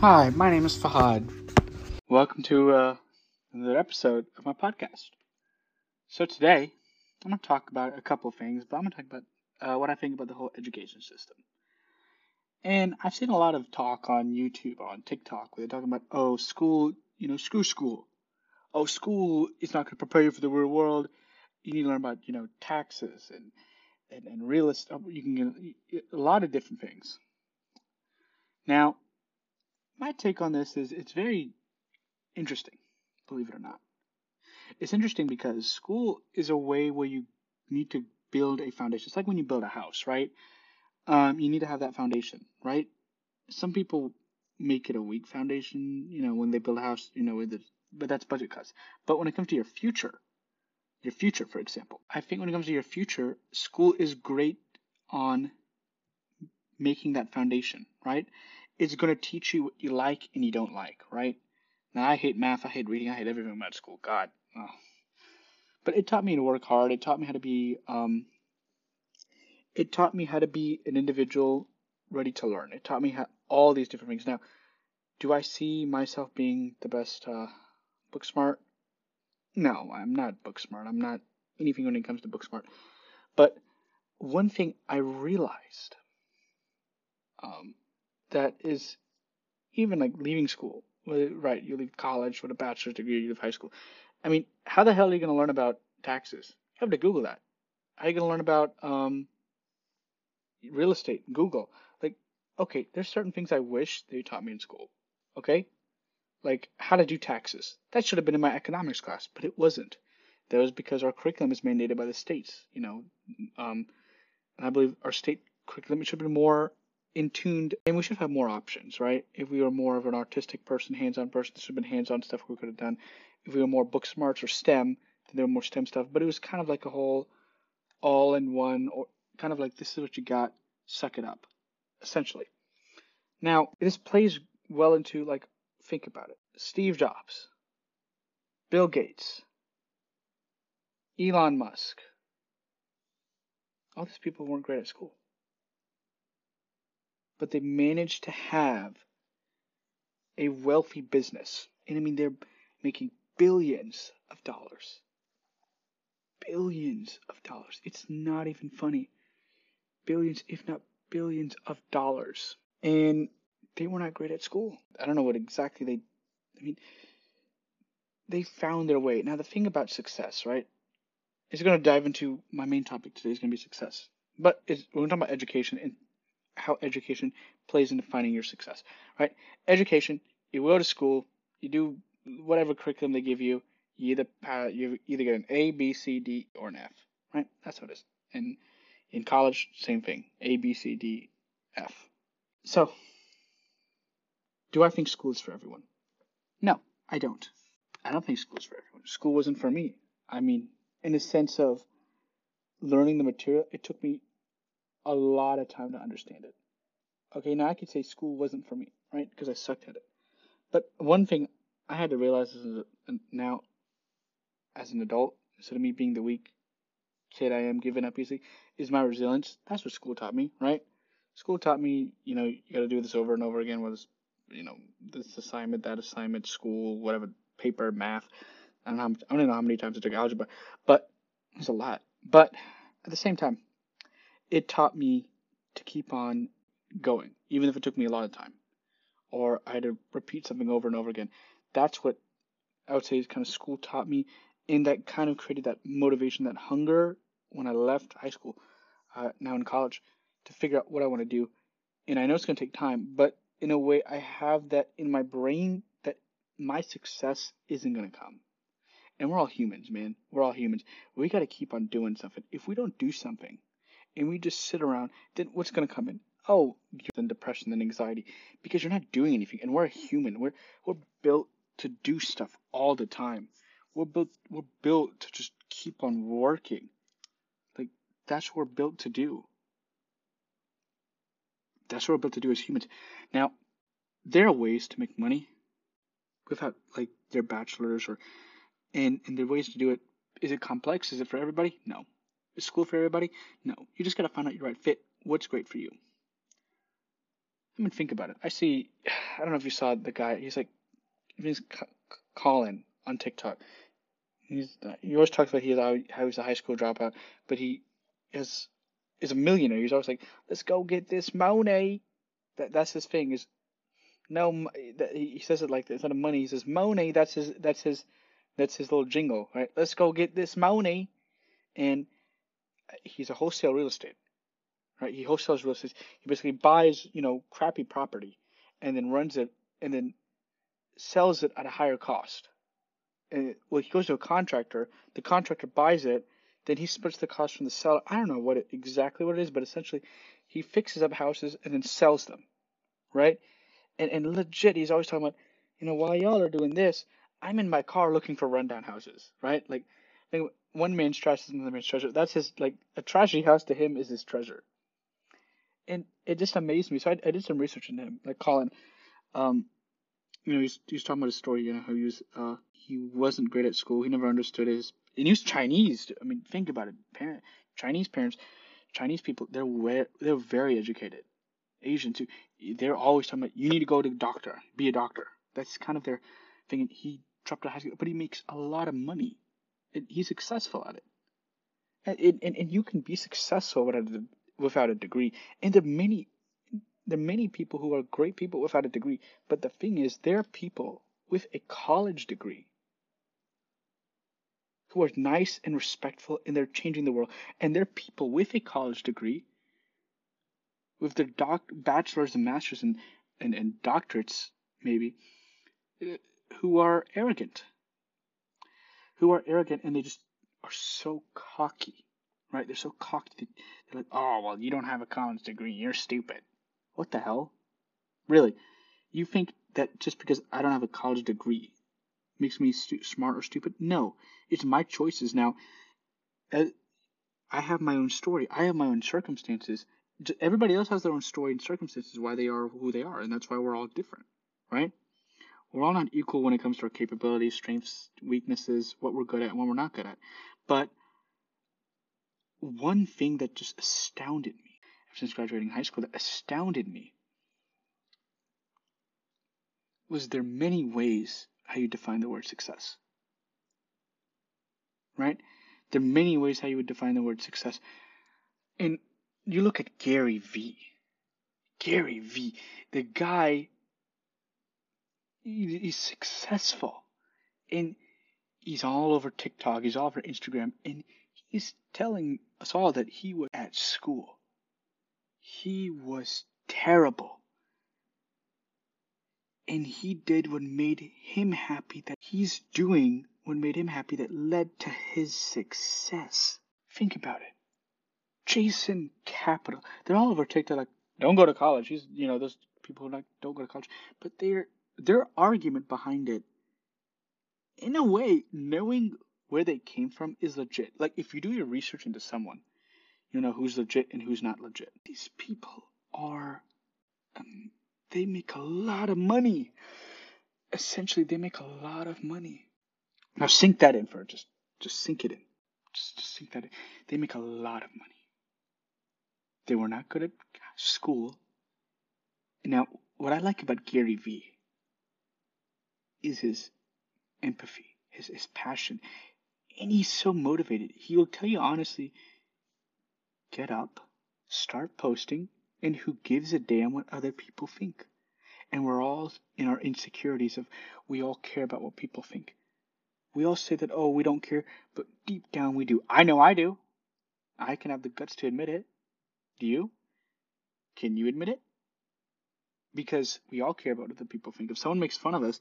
Hi, my name is Fahad. Welcome to uh, another episode of my podcast. So today, I'm going to talk about a couple things, but I'm going to talk about uh, what I think about the whole education system. And I've seen a lot of talk on YouTube, on TikTok, where they're talking about, oh, school, you know, screw school. Oh, school is not going to prepare you for the real world. You need to learn about, you know, taxes and and, and real estate. You can get a lot of different things. Now, my take on this is it's very interesting, believe it or not. It's interesting because school is a way where you need to build a foundation. It's like when you build a house, right? Um, you need to have that foundation, right? Some people make it a weak foundation, you know, when they build a house, you know, with it, but that's budget cuts. But when it comes to your future, your future, for example, I think when it comes to your future, school is great on making that foundation, right? It's going to teach you what you like and you don't like, right? Now, I hate math, I hate reading, I hate everything about school. God. Oh. But it taught me to work hard. It taught me how to be, um, it taught me how to be an individual ready to learn. It taught me how, all these different things. Now, do I see myself being the best uh, book smart? No, I'm not book smart. I'm not anything when it comes to book smart. But one thing I realized um, that is even like leaving school. Right, you leave college with a bachelor's degree, you leave high school. I mean, how the hell are you going to learn about taxes? You have to Google that. How are you going to learn about um, real estate? Google. Like, okay, there's certain things I wish they taught me in school. Okay, like how to do taxes. That should have been in my economics class, but it wasn't. That was because our curriculum is mandated by the states. You know, um, and I believe our state curriculum should been more in tuned and we should have more options, right? If we were more of an artistic person, hands-on person, this would have been hands-on stuff we could have done. If we were more book smarts or STEM, then there were more STEM stuff. But it was kind of like a whole all in one or kind of like this is what you got, suck it up, essentially. Now, this plays well into like think about it. Steve Jobs, Bill Gates, Elon Musk. All these people weren't great at school but they managed to have a wealthy business. And I mean, they're making billions of dollars. Billions of dollars. It's not even funny. Billions, if not billions of dollars. And they were not great at school. I don't know what exactly they, I mean, they found their way. Now, the thing about success, right, is going to dive into my main topic today is going to be success. But we're going to talk about education and how education plays into finding your success, right? Education, you go to school, you do whatever curriculum they give you, you either uh, you either get an A, B, C, D, or an F, right? That's what it is. And in college, same thing, A, B, C, D, F. So, do I think school is for everyone? No, I don't. I don't think school is for everyone. School wasn't for me. I mean, in the sense of learning the material, it took me a lot of time to understand it. Okay, now I could say school wasn't for me, right? Because I sucked at it. But one thing I had to realize is now, as an adult, instead of me being the weak kid I am, giving up easily, is my resilience. That's what school taught me, right? School taught me, you know, you got to do this over and over again. Was, you know, this assignment, that assignment, school, whatever, paper, math. I don't know. How I don't know how many times I took algebra, but it's a lot. But at the same time, it taught me to keep on going, even if it took me a lot of time, or I had to repeat something over and over again. That's what I would say is kind of school taught me, and that kind of created that motivation, that hunger when I left high school, uh, now in college, to figure out what I want to do. And I know it's going to take time, but in a way, I have that in my brain that my success isn't going to come. And we're all humans, man. We're all humans. We got to keep on doing something. If we don't do something, and we just sit around, then what's going to come in? Oh, then depression, then anxiety, because you're not doing anything. And we're human. We're we're built to do stuff all the time. We're built we're built to just keep on working. Like that's what we're built to do. That's what we're built to do as humans. Now, there are ways to make money without like their bachelors or and and there are ways to do it. Is it complex? Is it for everybody? No. Is school for everybody? No. You just got to find out your right fit. What's great for you? I mean, think about it. I see. I don't know if you saw the guy. He's like, he's Colin on TikTok. He's he always talks about he how he's a high school dropout, but he is is a millionaire. He's always like, let's go get this money. That that's his thing. Is no, that he says it like this. Instead of money, he says money. That's his. That's his. That's his little jingle, right? Let's go get this money, and he's a wholesale real estate, right? He wholesales real estate. He basically buys, you know, crappy property, and then runs it, and then sells it at a higher cost. And well, he goes to a contractor. The contractor buys it, then he splits the cost from the seller. I don't know what it, exactly what it is, but essentially, he fixes up houses and then sells them, right? And and legit, he's always talking about, you know, while y'all are doing this, I'm in my car looking for rundown houses, right? Like, like one man's trash is another man's treasure. That's his like a trashy house to him is his treasure. And it just amazed me. So I, I did some research into him, like Colin. Um, you know, he's he's talking about his story. You know, how he was uh he wasn't great at school. He never understood his and he was Chinese. I mean, think about it. Parent Chinese parents, Chinese people, they're way, they're very educated. Asian too. They're always talking about you need to go to doctor, be a doctor. That's kind of their thing. He dropped out of high school, but he makes a lot of money. He's successful at it. And, and, and you can be successful without a, without a degree. And there are many there are many people who are great people without a degree. But the thing is, there are people with a college degree who are nice and respectful and they're changing the world. And there are people with a college degree, with their doc, bachelor's and master's and, and, and doctorates, maybe, uh, who are arrogant. Who are arrogant and they just are so cocky, right? They're so cocky. They're like, oh, well, you don't have a college degree. You're stupid. What the hell? Really? You think that just because I don't have a college degree makes me stu- smart or stupid? No. It's my choices. Now, uh, I have my own story. I have my own circumstances. Everybody else has their own story and circumstances why they are who they are, and that's why we're all different, right? We're all not equal when it comes to our capabilities, strengths, weaknesses, what we're good at, and what we're not good at. But one thing that just astounded me since graduating high school that astounded me was there many ways how you define the word success. Right? There are many ways how you would define the word success. And you look at Gary Vee. Gary Vee, the guy, he's successful. And he's all over TikTok, he's all over Instagram, and he's telling us all that he was at school. He was terrible and he did what made him happy that he's doing what made him happy that led to his success. Think about it. Jason Capital. They're all over TikTok like, don't go to college. He's you know, those people who like don't go to college. But their their argument behind it, in a way, knowing where they came from is legit. Like if you do your research into someone, you know who's legit and who's not legit. These people are um, they make a lot of money. Essentially, they make a lot of money. Now sink that in for just just sink it in. Just, just sink that in. They make a lot of money. They were not good at school. Now, what I like about Gary Vee is his empathy, his, his passion. And he's so motivated. He will tell you honestly get up, start posting, and who gives a damn what other people think? And we're all in our insecurities of we all care about what people think. We all say that, oh, we don't care, but deep down we do. I know I do. I can have the guts to admit it. Do you? Can you admit it? Because we all care about what other people think. If someone makes fun of us,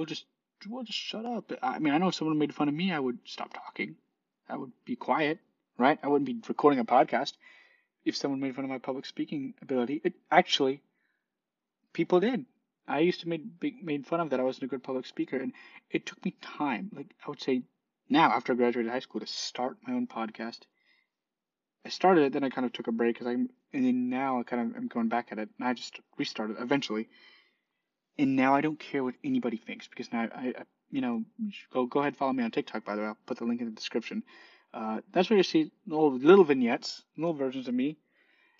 we'll just we'll just shut up. I mean, I know if someone made fun of me, I would stop talking. I would be quiet, right? I wouldn't be recording a podcast if someone made fun of my public speaking ability. It actually, people did. I used to make made fun of that I wasn't a good public speaker, and it took me time. Like I would say now, after I graduated high school, to start my own podcast. I started it, then I kind of took a break because I'm, and then now I kind of am going back at it, and I just restarted eventually. And now I don't care what anybody thinks because now I, I you know, go go ahead follow me on TikTok by the way. I'll put the link in the description. Uh, that's where you see little, little vignettes, little versions of me,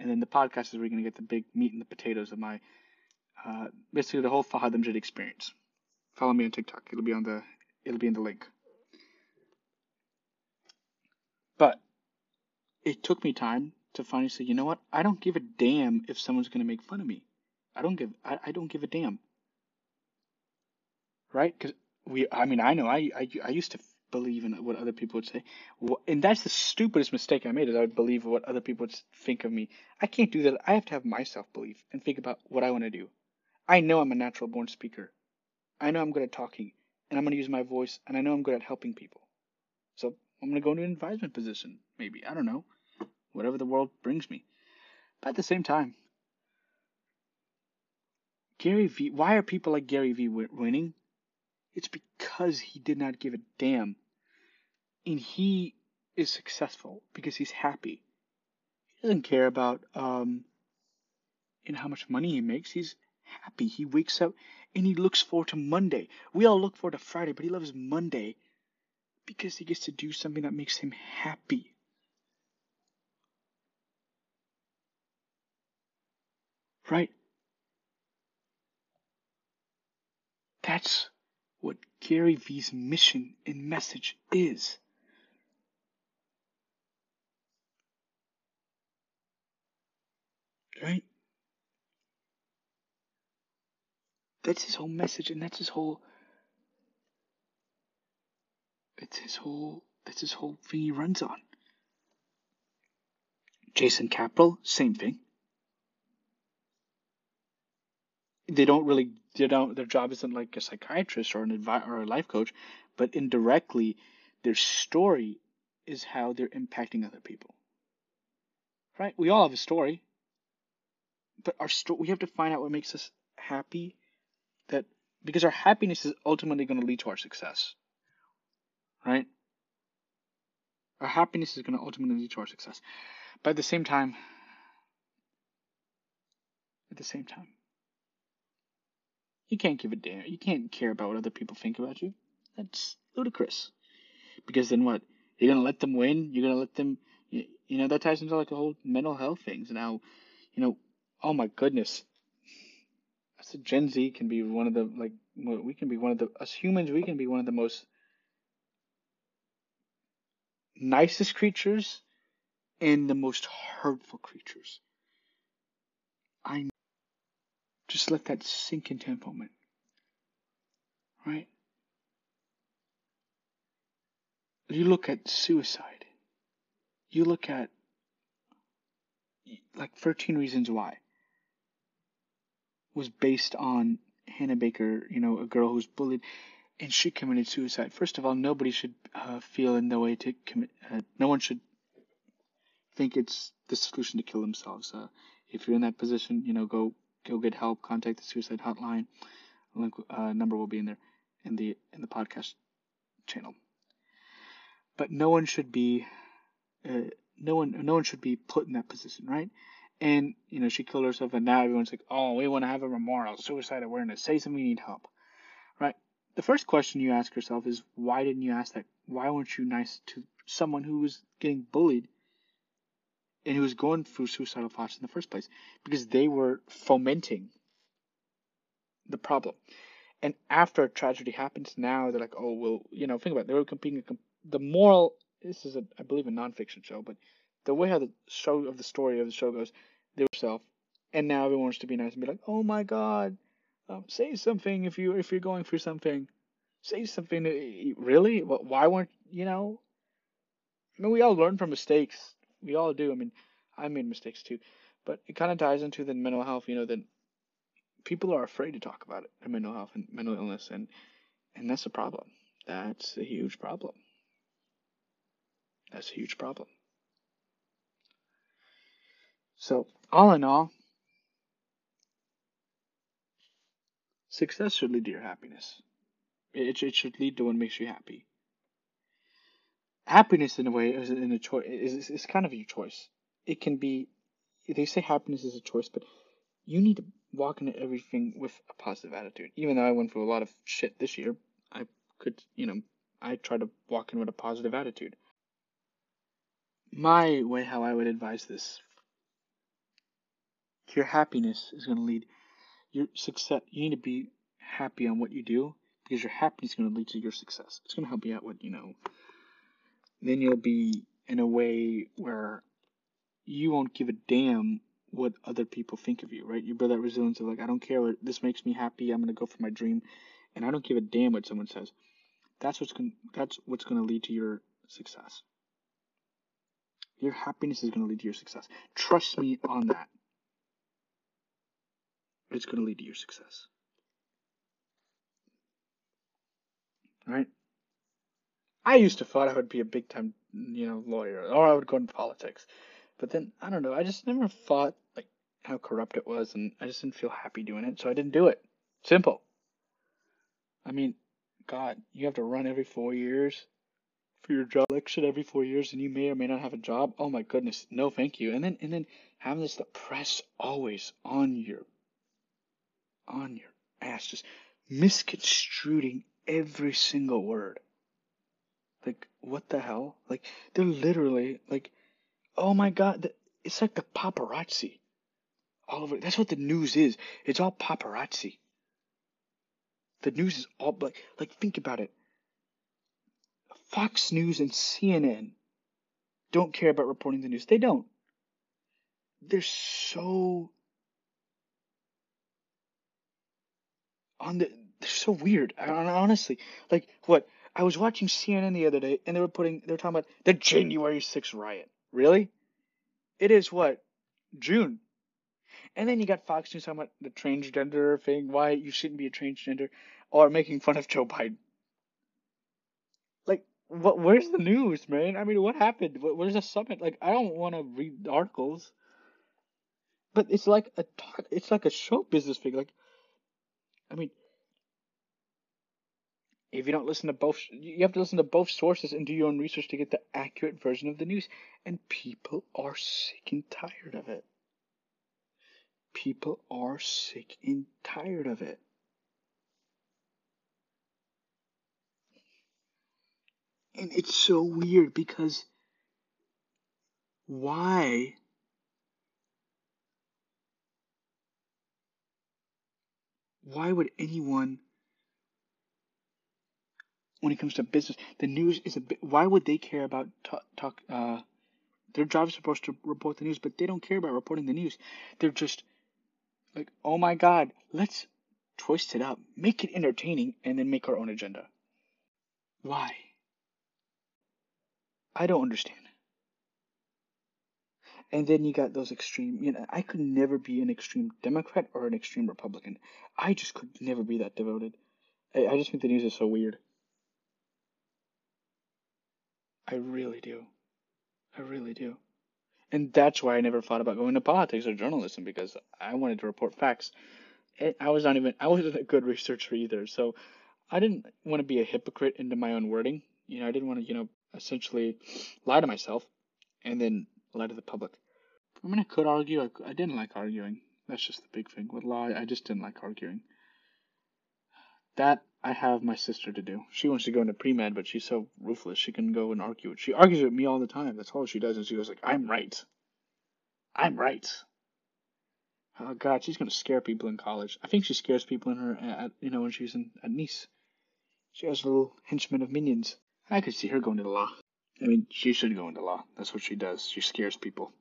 and then the podcast is where you're gonna get the big meat and the potatoes of my uh, basically the whole Fahad Amjad experience. Follow me on TikTok. It'll be on the it'll be in the link. But it took me time to finally say, you know what? I don't give a damn if someone's gonna make fun of me. I don't give I, I don't give a damn. Right? Because we I mean I know I, I I used to believe in what other people would say, and that's the stupidest mistake I made. Is I would believe what other people would think of me. I can't do that. I have to have my self belief and think about what I want to do. I know I'm a natural born speaker. I know I'm good at talking, and I'm going to use my voice, and I know I'm good at helping people. So I'm going to go into an advisement position, maybe. I don't know. Whatever the world brings me. But at the same time, Gary Vee, why are people like Gary Vee winning? It's because he did not give a damn. And he is successful because he's happy. He doesn't care about um, in how much money he makes. He's happy. He wakes up and he looks forward to Monday. We all look forward to Friday, but he loves Monday because he gets to do something that makes him happy. Right? That's Gary Vee's mission and message is. Right? That's his whole message, and that's his whole. It's his whole. That's his whole thing he runs on. Jason Capital, same thing. They don't really. They don't. Their job isn't like a psychiatrist or an advi- or a life coach, but indirectly, their story is how they're impacting other people. Right? We all have a story, but our story. We have to find out what makes us happy that because our happiness is ultimately going to lead to our success. Right? Our happiness is going to ultimately lead to our success. But at the same time, at the same time, you can't give a damn. You can't care about what other people think about you. That's ludicrous. Because then what? You're gonna let them win. You're gonna let them. You, you know that ties into like a whole mental health things. Now, you know, oh my goodness, so Gen Z can be one of the like we can be one of the us humans we can be one of the most nicest creatures and the most hurtful creatures. I just let that sink into a moment. Right? You look at suicide. You look at like 13 reasons why was based on Hannah Baker, you know, a girl who was bullied, and she committed suicide. First of all, nobody should uh, feel in the way to commit. Uh, no one should think it's the solution to kill themselves. Uh, if you're in that position, you know, go go get help. Contact the suicide hotline. Link uh, number will be in there in the in the podcast channel. But no one should be. Uh, no one, no one should be put in that position, right? And, you know, she killed herself, and now everyone's like, oh, we want to have a memorial, suicide awareness, say something, we need help. Right? The first question you ask yourself is, why didn't you ask that? Why weren't you nice to someone who was getting bullied and who was going through suicidal thoughts in the first place? Because they were fomenting the problem. And after a tragedy happens, now they're like, oh, well, you know, think about it. They were competing. The moral, this is, a, I believe, a nonfiction show, but the way how the show of the story of the show goes, they were self, and now everyone wants to be nice and be like, "Oh my God, um, say something if you if you're going through something, say something." Really? Why weren't you know? I mean, we all learn from mistakes. We all do. I mean, I made mistakes too, but it kind of ties into the mental health. You know, that people are afraid to talk about it, mental health and mental illness, and and that's a problem. That's a huge problem. That's a huge problem. So, all in all, success should lead to your happiness. It, it should lead to what makes you happy. Happiness, in a way, is in a choice. Is, is kind of your choice. It can be. They say happiness is a choice, but you need to walk into everything with a positive attitude. Even though I went through a lot of shit this year, I could, you know, I try to walk in with a positive attitude. My way, how I would advise this Your happiness is going to lead your success. You need to be happy on what you do because your happiness is going to lead to your success. It's going to help you out with, you know, then you'll be in a way where you won't give a damn what other people think of you, right? You build that resilience of like, I don't care what this makes me happy. I'm gonna go for my dream, and I don't give a damn what someone says. That's what's going that's what's gonna lead to your success. Your happiness is gonna lead to your success. Trust me on that. It's gonna lead to your success. All right? I used to thought I would be a big time, you know, lawyer, or I would go into politics. But then I don't know. I just never thought like how corrupt it was, and I just didn't feel happy doing it, so I didn't do it. Simple. I mean, God, you have to run every four years for your job election every four years, and you may or may not have a job. Oh my goodness, no, thank you. And then and then having this the press always on your on your ass, just misconstruing every single word. Like, what the hell? Like, they're literally, like, oh my god, it's like the paparazzi. All over. That's what the news is. It's all paparazzi. The news is all, like, like, think about it. Fox News and CNN don't care about reporting the news. They don't. They're so on the. They're so weird. Honestly, like what I was watching CNN the other day, and they were putting, they were talking about the January 6th riot. Really? It is what June, and then you got Fox News talking about the transgender thing, why you shouldn't be a transgender, or making fun of Joe Biden. Like, what? Where's the news, man? I mean, what happened? Where's the summit? Like, I don't want to read articles, but it's like a. It's like a show business thing. Like, I mean, if you don't listen to both, you have to listen to both sources and do your own research to get the accurate version of the news. And people are sick and tired of it. People are sick and tired of it. And it's so weird because why why would anyone when it comes to business. The news is a bit. Why would they care about talk? talk uh, their job is supposed to report the news, but they don't care about reporting the news. They're just like, oh my god, let's twist it up, make it entertaining, and then make our own agenda. Why? I don't understand. And then you got those extreme, you know, I could never be an extreme Democrat or an extreme Republican. I just could never be that devoted. I, I just think the news is so weird. I really do. I really do. And that's why I never thought about going to politics or journalism because I wanted to report facts. I was not even I wasn't a good researcher either, so I didn't want to be a hypocrite into my own wording. You know, I didn't want to, you know, essentially lie to myself and then lie to the public. I mean, I could argue. I, I didn't like arguing. That's just the big thing with law. I just didn't like arguing. That I have my sister to do. She wants to go into pre med, but she's so ruthless. She can go and argue. She argues with me all the time. That's all she does. And she goes like, "I'm right. I'm right." Oh God, she's gonna scare people in college. I think she scares people in her, at, you know, when she's in at Nice. She has a little henchman of minions. I could see her going to law. I mean, she should go into law. That's what she does. She scares people.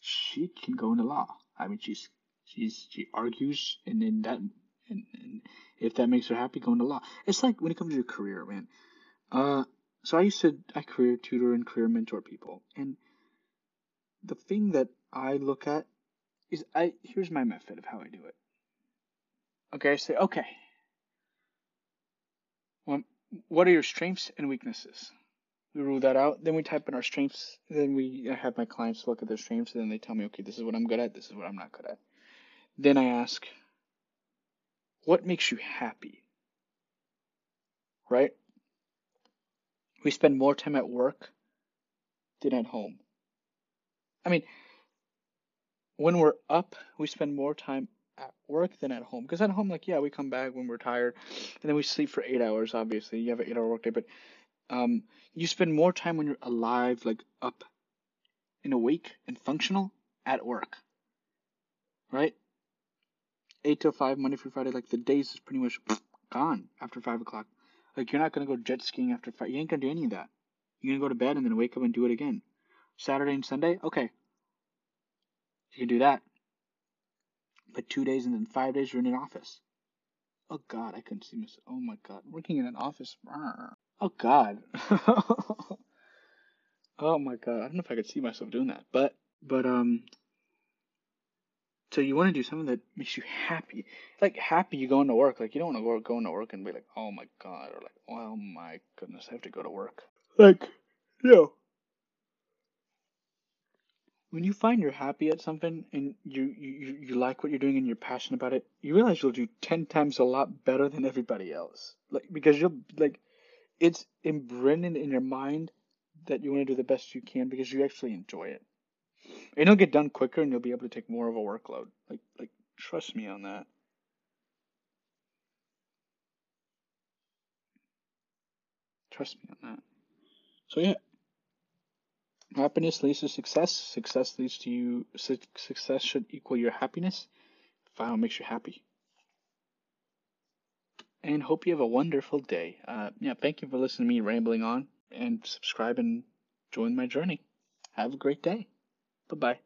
She can go into law. I mean, she's she's she argues, and then that and, and if that makes her happy, go into law. It's like when it comes to your career, man. Uh, so I used to I career tutor and career mentor people, and the thing that I look at is I here's my method of how I do it. Okay, I say okay. Well, what are your strengths and weaknesses? We rule that out. Then we type in our strengths. Then we I have my clients look at their strengths, and then they tell me, okay, this is what I'm good at. This is what I'm not good at. Then I ask, what makes you happy? Right? We spend more time at work than at home. I mean, when we're up, we spend more time at work than at home. Because at home, like, yeah, we come back when we're tired, and then we sleep for eight hours, obviously. You have an eight hour workday, but um, you spend more time when you're alive, like up and awake and functional at work. right? Eight till five, Monday through Friday. Like the days is pretty much gone after five o'clock. Like you're not gonna go jet skiing after five. You ain't gonna do any of that. You're gonna go to bed and then wake up and do it again. Saturday and Sunday, okay. You can do that. But two days and then five days you're in an office. Oh God, I couldn't see myself. Oh my God, working in an office. Oh God. oh my God, I don't know if I could see myself doing that. But but um. So you want to do something that makes you happy, like happy you going to work. Like you don't want to go going to work and be like, oh my God, or like, oh my goodness, I have to go to work. Like, you know, when you find you're happy at something and you, you, you like what you're doing and you're passionate about it, you realize you'll do 10 times a lot better than everybody else. Like, because you'll, like, it's inbred in your mind that you want to do the best you can because you actually enjoy it. It'll get done quicker and you'll be able to take more of a workload. Like, like, trust me on that. Trust me on that. So yeah, Happiness leads to success. Success leads to you. Success should equal your happiness. What makes you happy. And hope you have a wonderful day. Uh, yeah, thank you for listening to me rambling on and subscribe and join my journey. Have a great day. Bye bye.